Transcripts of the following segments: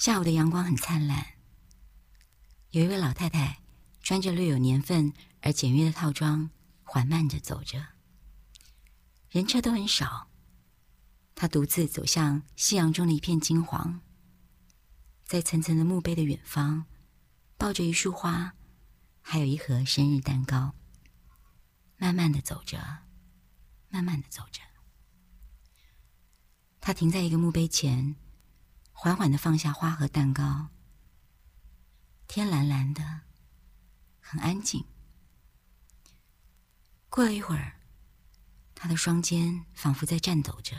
下午的阳光很灿烂，有一位老太太穿着略有年份而简约的套装，缓慢的走着。人车都很少，她独自走向夕阳中的一片金黄，在层层的墓碑的远方，抱着一束花，还有一盒生日蛋糕，慢慢的走着，慢慢的走着。他停在一个墓碑前。缓缓的放下花和蛋糕。天蓝蓝的，很安静。过了一会儿，他的双肩仿佛在颤抖着，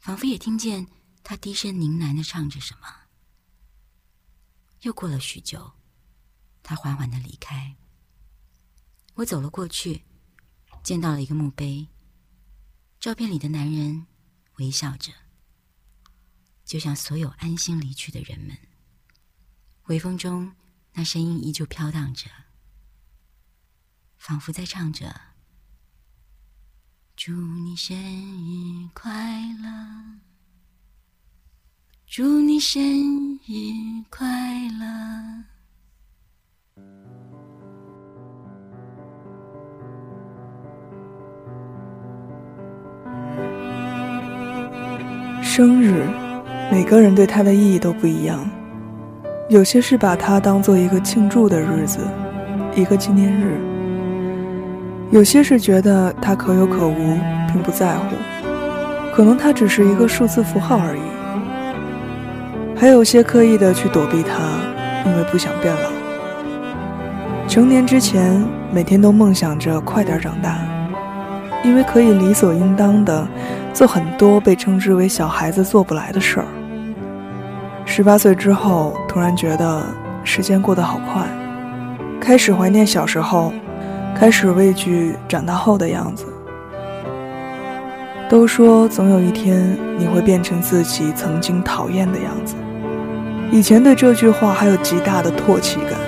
仿佛也听见他低声呢喃的唱着什么。又过了许久，他缓缓的离开。我走了过去，见到了一个墓碑，照片里的男人微笑着。就像所有安心离去的人们，微风中，那声音依旧飘荡着，仿佛在唱着：“祝你生日快乐，祝你生日快乐。”生日。每个人对它的意义都不一样，有些是把它当做一个庆祝的日子，一个纪念日；有些是觉得它可有可无，并不在乎，可能它只是一个数字符号而已；还有些刻意的去躲避它，因为不想变老。成年之前，每天都梦想着快点长大，因为可以理所应当的做很多被称之为小孩子做不来的事儿。十八岁之后，突然觉得时间过得好快，开始怀念小时候，开始畏惧长大后的样子。都说总有一天你会变成自己曾经讨厌的样子，以前对这句话还有极大的唾弃感，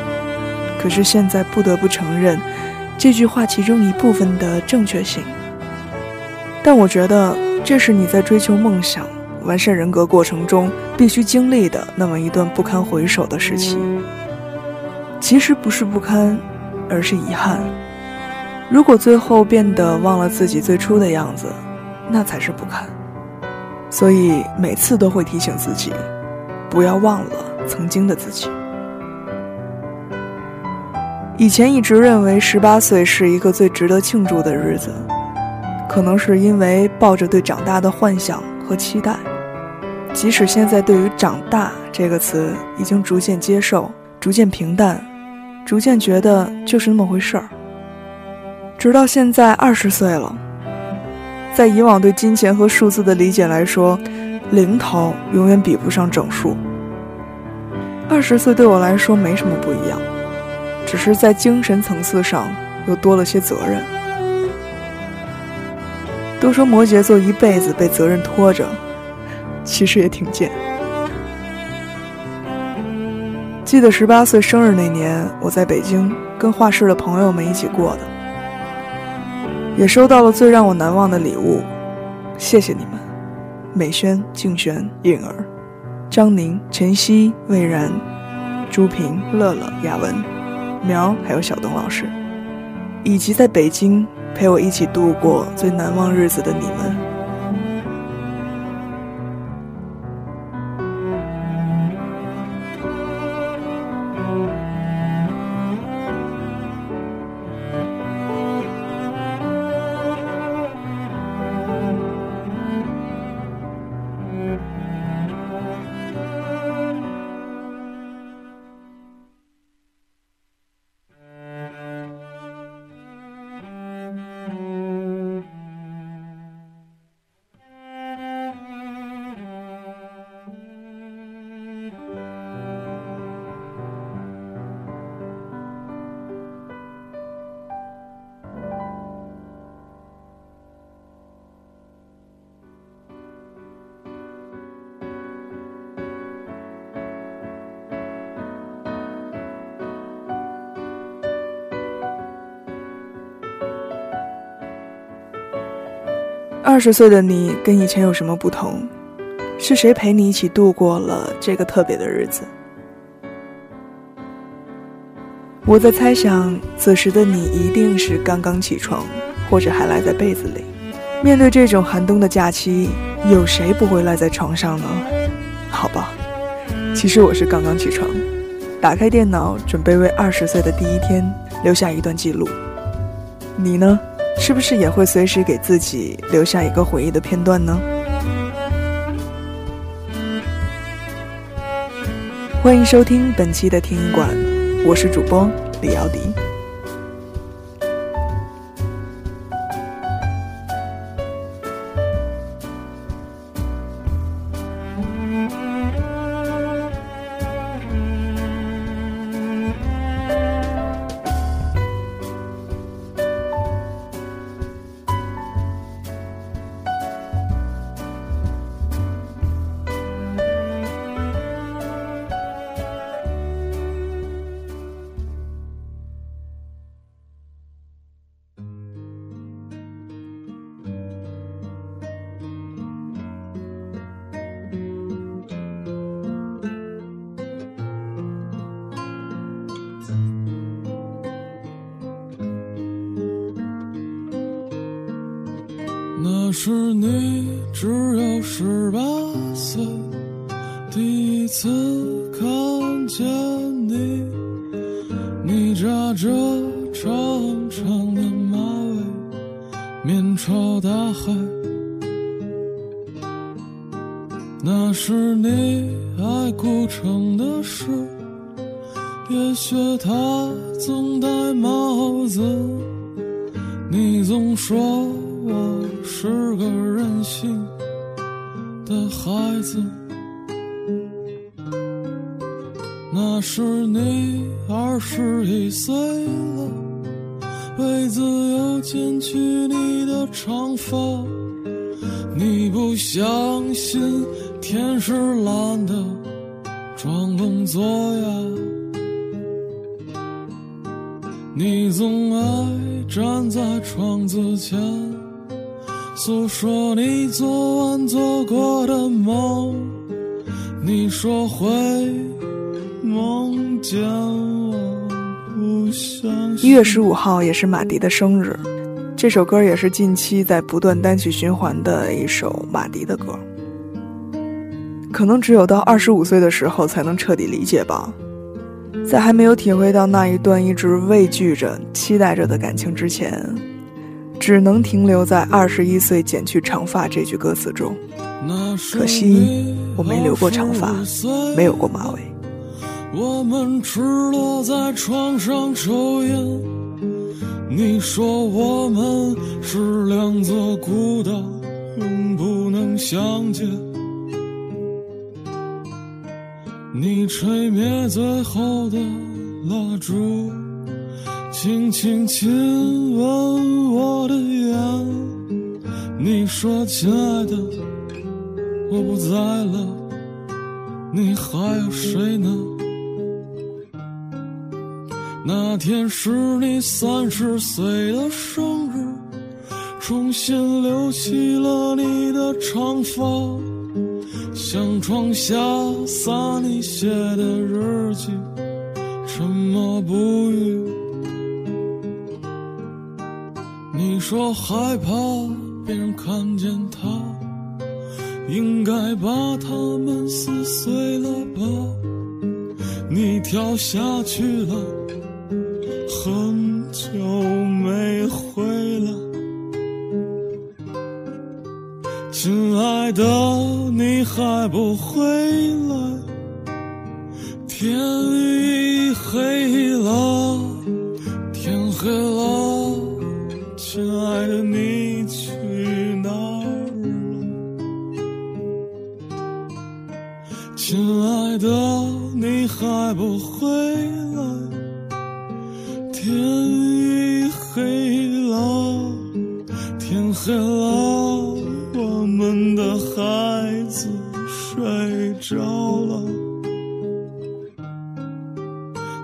可是现在不得不承认这句话其中一部分的正确性。但我觉得这是你在追求梦想。完善人格过程中必须经历的那么一段不堪回首的时期，其实不是不堪，而是遗憾。如果最后变得忘了自己最初的样子，那才是不堪。所以每次都会提醒自己，不要忘了曾经的自己。以前一直认为十八岁是一个最值得庆祝的日子，可能是因为抱着对长大的幻想和期待。即使现在对于“长大”这个词已经逐渐接受、逐渐平淡、逐渐觉得就是那么回事儿，直到现在二十岁了，在以往对金钱和数字的理解来说，零头永远比不上整数。二十岁对我来说没什么不一样，只是在精神层次上又多了些责任。都说摩羯座一辈子被责任拖着。其实也挺贱。记得十八岁生日那年，我在北京跟画室的朋友们一起过的，也收到了最让我难忘的礼物。谢谢你们，美萱、静璇、颖儿、张宁、陈曦、魏然、朱平、乐乐、雅文、苗，还有小东老师，以及在北京陪我一起度过最难忘日子的你们。二十岁的你跟以前有什么不同？是谁陪你一起度过了这个特别的日子？我在猜想，此时的你一定是刚刚起床，或者还赖在被子里。面对这种寒冬的假期，有谁不会赖在床上呢？好吧，其实我是刚刚起床，打开电脑，准备为二十岁的第一天留下一段记录。你呢？是不是也会随时给自己留下一个回忆的片段呢？欢迎收听本期的听音馆，我是主播李瑶迪。是你只有十八岁，第一次为自由剪去你的长发，你不相信天是蓝的，装聋作哑，你总爱站在窗子前。诉说你昨晚做过的梦，你说会梦见，一月十五号也是马迪的生日，这首歌也是近期在不断单曲循环的一首马迪的歌。可能只有到二十五岁的时候才能彻底理解吧，在还没有体会到那一段一直畏惧着、期待着的感情之前。只能停留在“二十一岁剪去长发”这句歌词中。可惜我没留过长发，没有过马尾。我们赤裸在床上抽烟，你说我们是两座孤岛，永不能相见。你吹灭最后的蜡烛。轻轻亲吻我的眼，你说：“亲爱的，我不在了，你还有谁呢？”那天是你三十岁的生日，重新留起了你的长发，向床下撒你写的日记，沉默不语。你说害怕别人看见他，应该把他们撕碎了吧？你跳下去了，很久没回来。亲爱的，你还不回来？天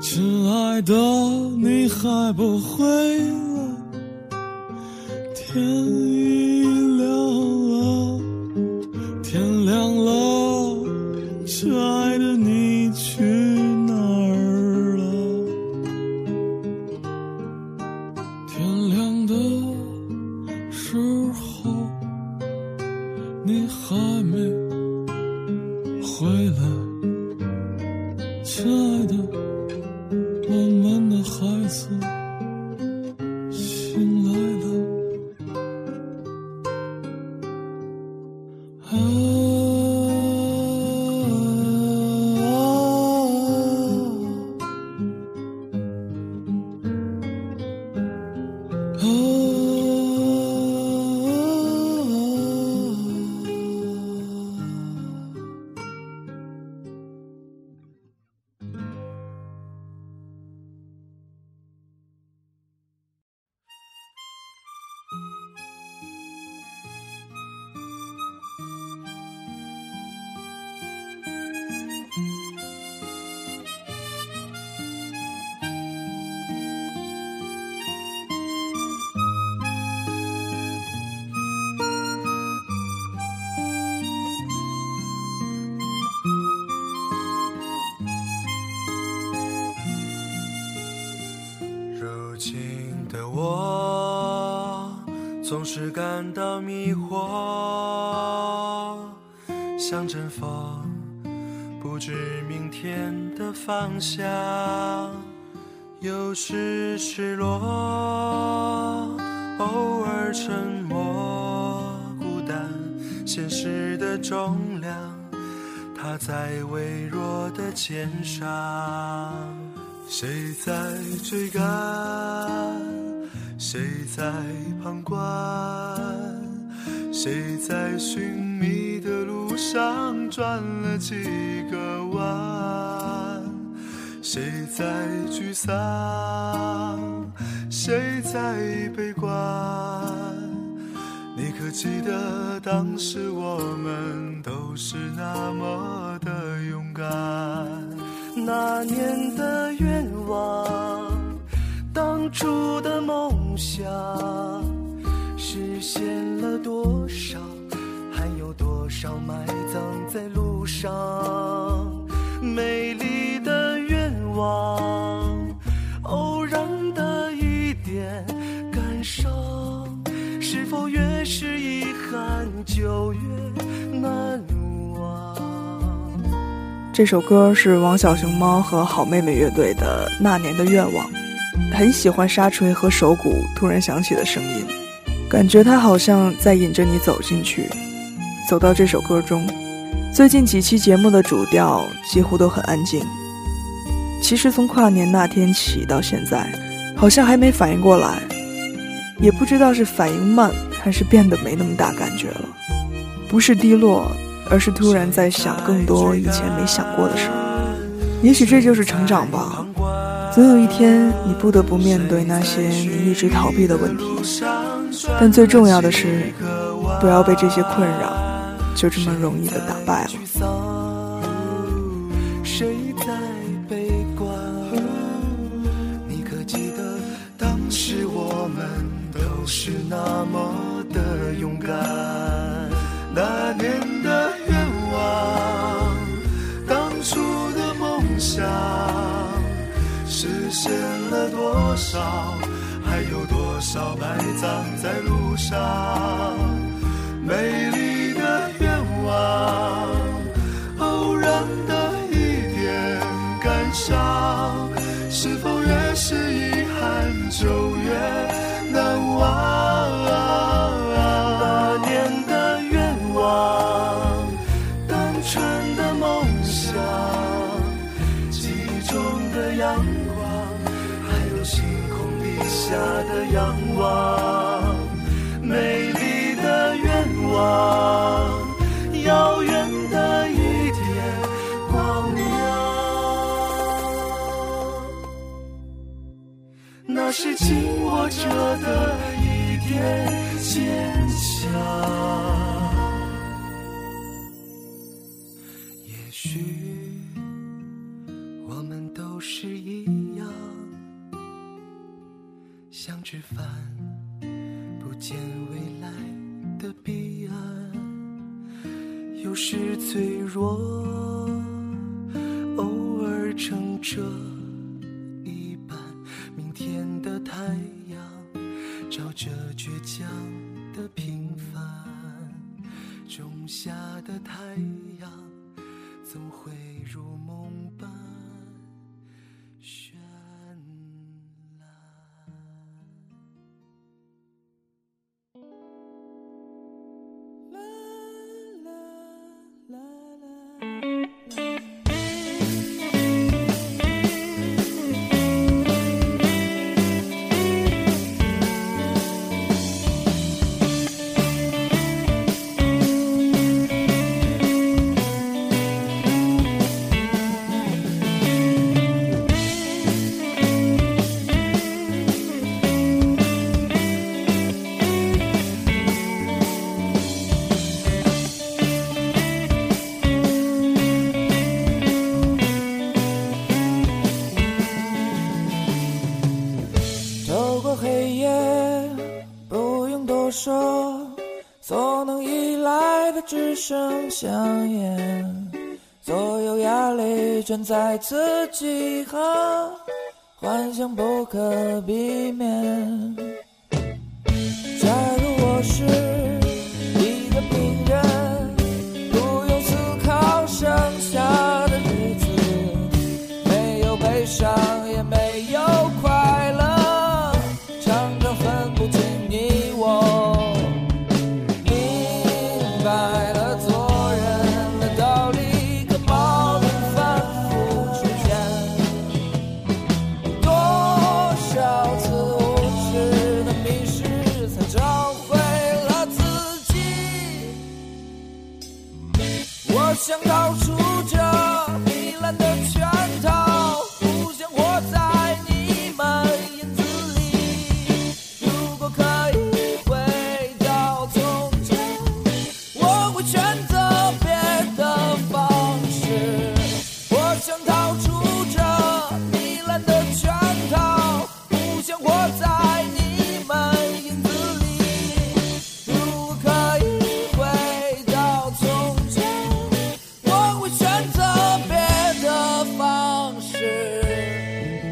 亲爱的，你还不回来？天时感到迷惑，像阵风，不知明天的方向。有时失落，偶尔沉默，孤单，现实的重量，它在微弱的肩上。谁在追赶？谁在旁观？谁在寻觅的路上转了几个弯？谁在沮丧？谁在悲观？你可记得当时我们都是那么的勇敢？那年的愿望，当初的梦想，实现了多少？还有多少埋葬在路上？美丽的愿望，偶然的一点感伤，是否越是遗憾就越难忘？这首歌是王小熊猫和好妹妹乐队的《那年的愿望》，很喜欢沙锤和手鼓突然响起的声音，感觉它好像在引着你走进去，走到这首歌中。最近几期节目的主调几乎都很安静，其实从跨年那天起到现在，好像还没反应过来，也不知道是反应慢还是变得没那么大感觉了，不是低落。而是突然在想更多以前没想过的事儿，也许这就是成长吧。总有一天，你不得不面对那些你一直逃避的问题，但最重要的是，不要被这些困扰就这么容易的打败了。你可记得当时我们都是那么的勇敢？那年现了多少？还有多少埋葬在路上？美丽的愿望，偶然的一点感伤，是否越是遗憾就越难忘？那年的愿望，单纯下的仰望，美丽的愿望，遥远的一点光亮，那是紧握着的一点坚强。吃饭，不见未来的彼岸。有时脆弱，这一半，明天的太阳照着倔强的平凡，种下的太阳总会如梦只剩香烟。所有压力全在此集合幻想不可避免。想要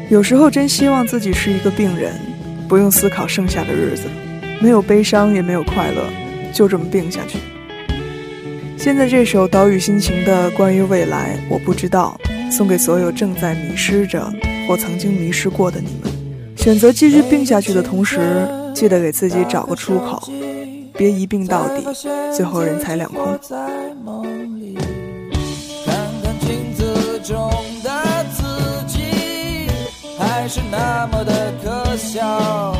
有时候真希望自己是一个病人，不用思考剩下的日子，没有悲伤也没有快乐，就这么病下去。现在这首岛屿心情的关于未来，我不知道，送给所有正在迷失着或曾经迷失过的你们。选择继续病下去的同时，记得给自己找个出口，别一病到底，最后人财两空。看看镜子中是那么的可笑。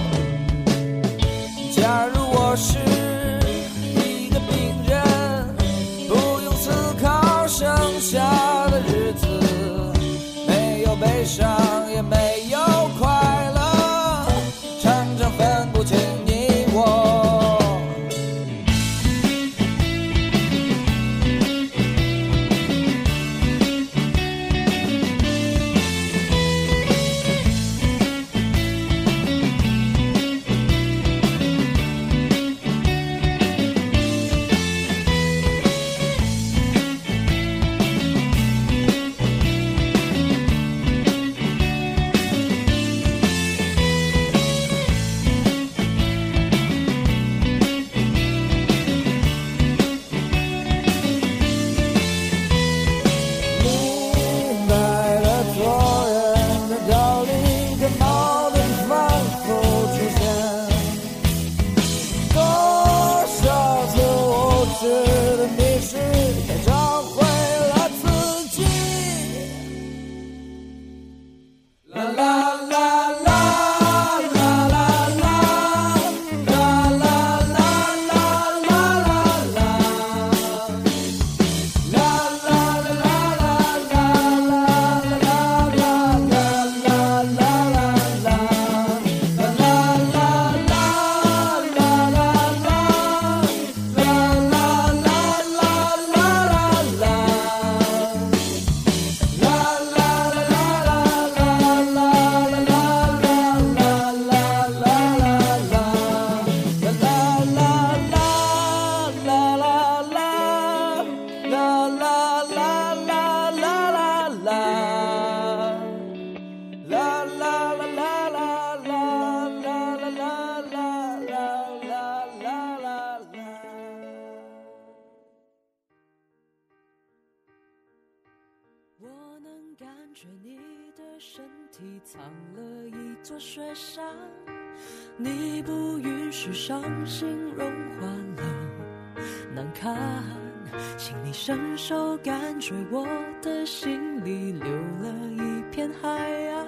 请你伸手感觉，我的心里留了一片海洋，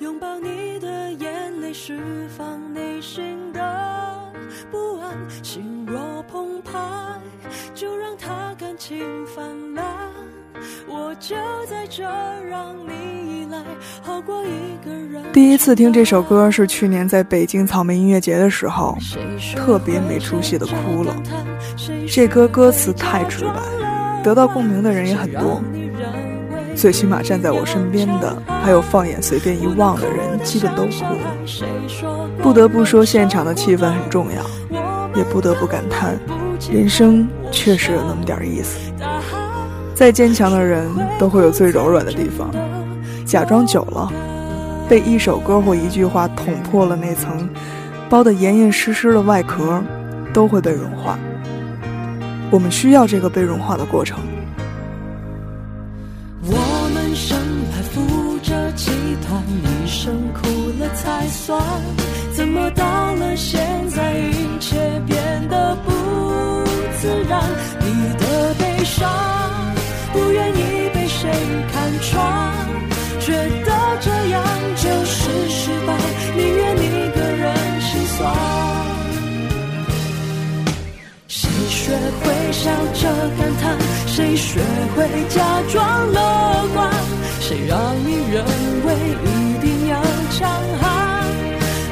拥抱你的眼泪，释放内心的不安，心若澎湃，就让它感情泛滥。我就在这让你依赖，好过一个人。第一次听这首歌是去年在北京草莓音乐节的时候，特别没出息的哭了。这歌歌词太直白，得到共鸣的人也很多。最起码站在我身边的，还有放眼随便一望的人，基本都哭了。不得不说，现场的气氛很重要，也不得不感叹，人生确实有那么点意思。再坚强的人都会有最柔软的地方，假装久了，被一首歌或一句话捅破了那层包得严严实实的外壳，都会被融化。我们需要这个被融化的过程。我们生来负着期盼，一生苦了才算。怎么到了现在，一切变得不自然？你的悲伤。觉得这样就是失败，宁愿一个人心酸。谁学会笑着感叹？谁学会假装乐观？谁让你认为一定要强悍？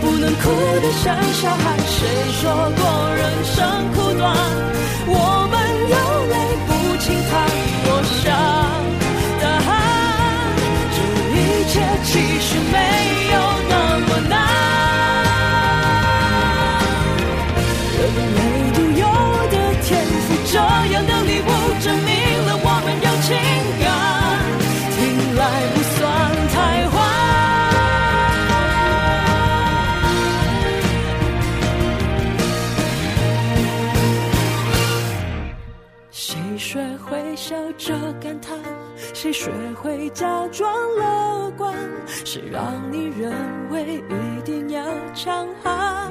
不能哭得像小孩。谁说过人生苦短？我们有泪不轻弹。学会假装乐观？谁让你认为一定要强悍？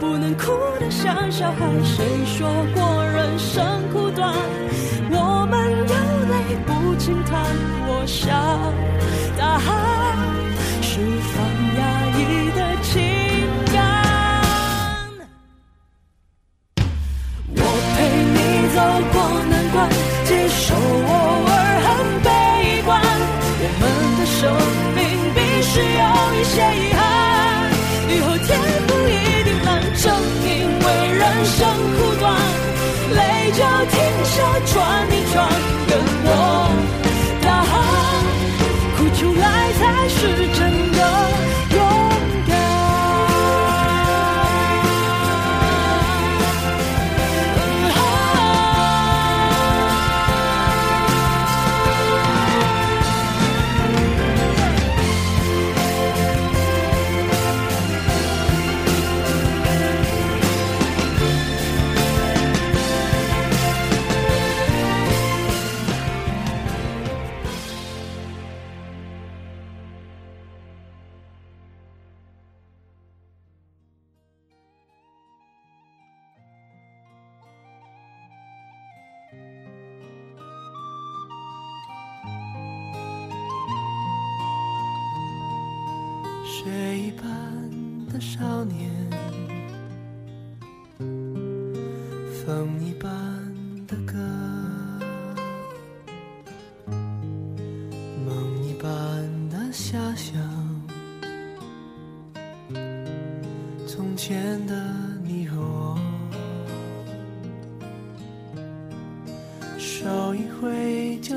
不能哭得像小孩。谁说过人生苦短？我们有泪不轻弹。我想，大海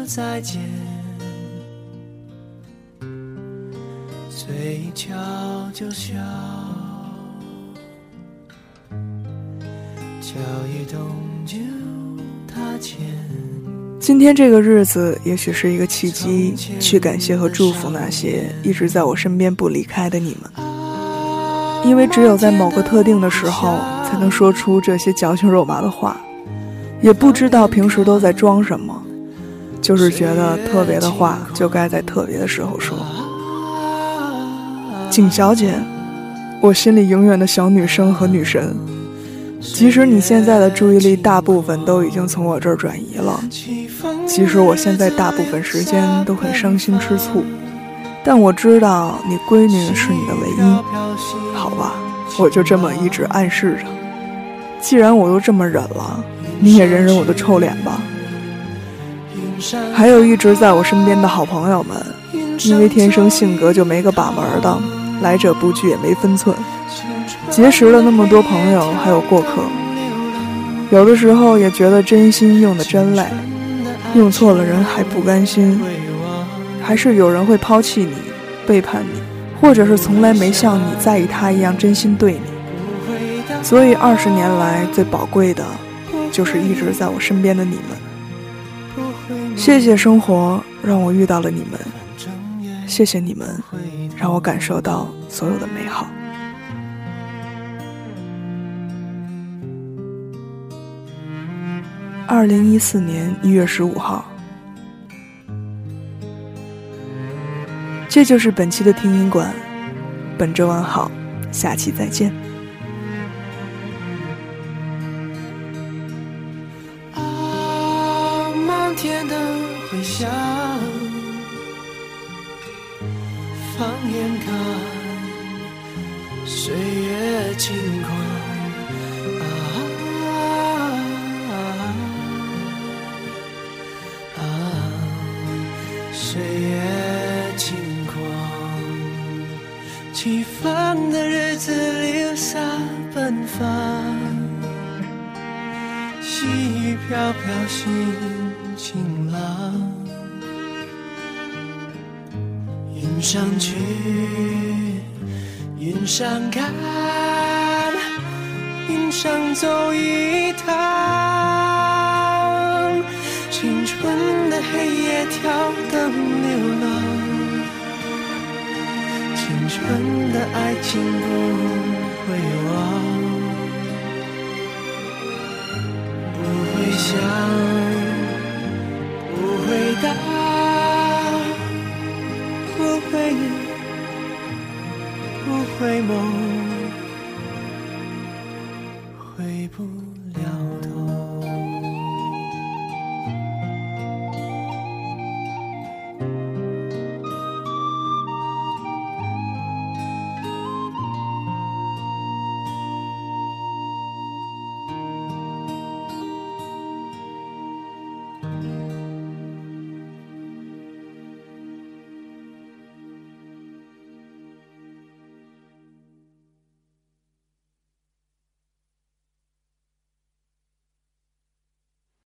再见。嘴一翘就笑，脚一动。今天这个日子，也许是一个契机，去感谢和祝福那些一直在我身边不离开的你们。因为只有在某个特定的时候，才能说出这些矫情肉麻的话，也不知道平时都在装什么。就是觉得特别的话就该在特别的时候说。景小姐，我心里永远的小女生和女神。即使你现在的注意力大部分都已经从我这儿转移了，即使我现在大部分时间都很伤心吃醋，但我知道你闺女是你的唯一。好吧，我就这么一直暗示着。既然我都这么忍了，你也忍忍我的臭脸吧。还有一直在我身边的好朋友们，因为天生性格就没个把门的，来者不拒也没分寸。结识了那么多朋友，还有过客，有的时候也觉得真心用的真累，用错了人还不甘心，还是有人会抛弃你、背叛你，或者是从来没像你在意他一样真心对你。所以二十年来最宝贵的，就是一直在我身边的你们。谢谢生活让我遇到了你们，谢谢你们让我感受到所有的美好。二零一四年一月十五号，这就是本期的听音馆。本周安好，下期再见。天的回响，放眼看，岁月轻狂。上去，云上看，云上走一趟，青春的黑夜跳灯流浪，青春的爱情不会忘，不会想，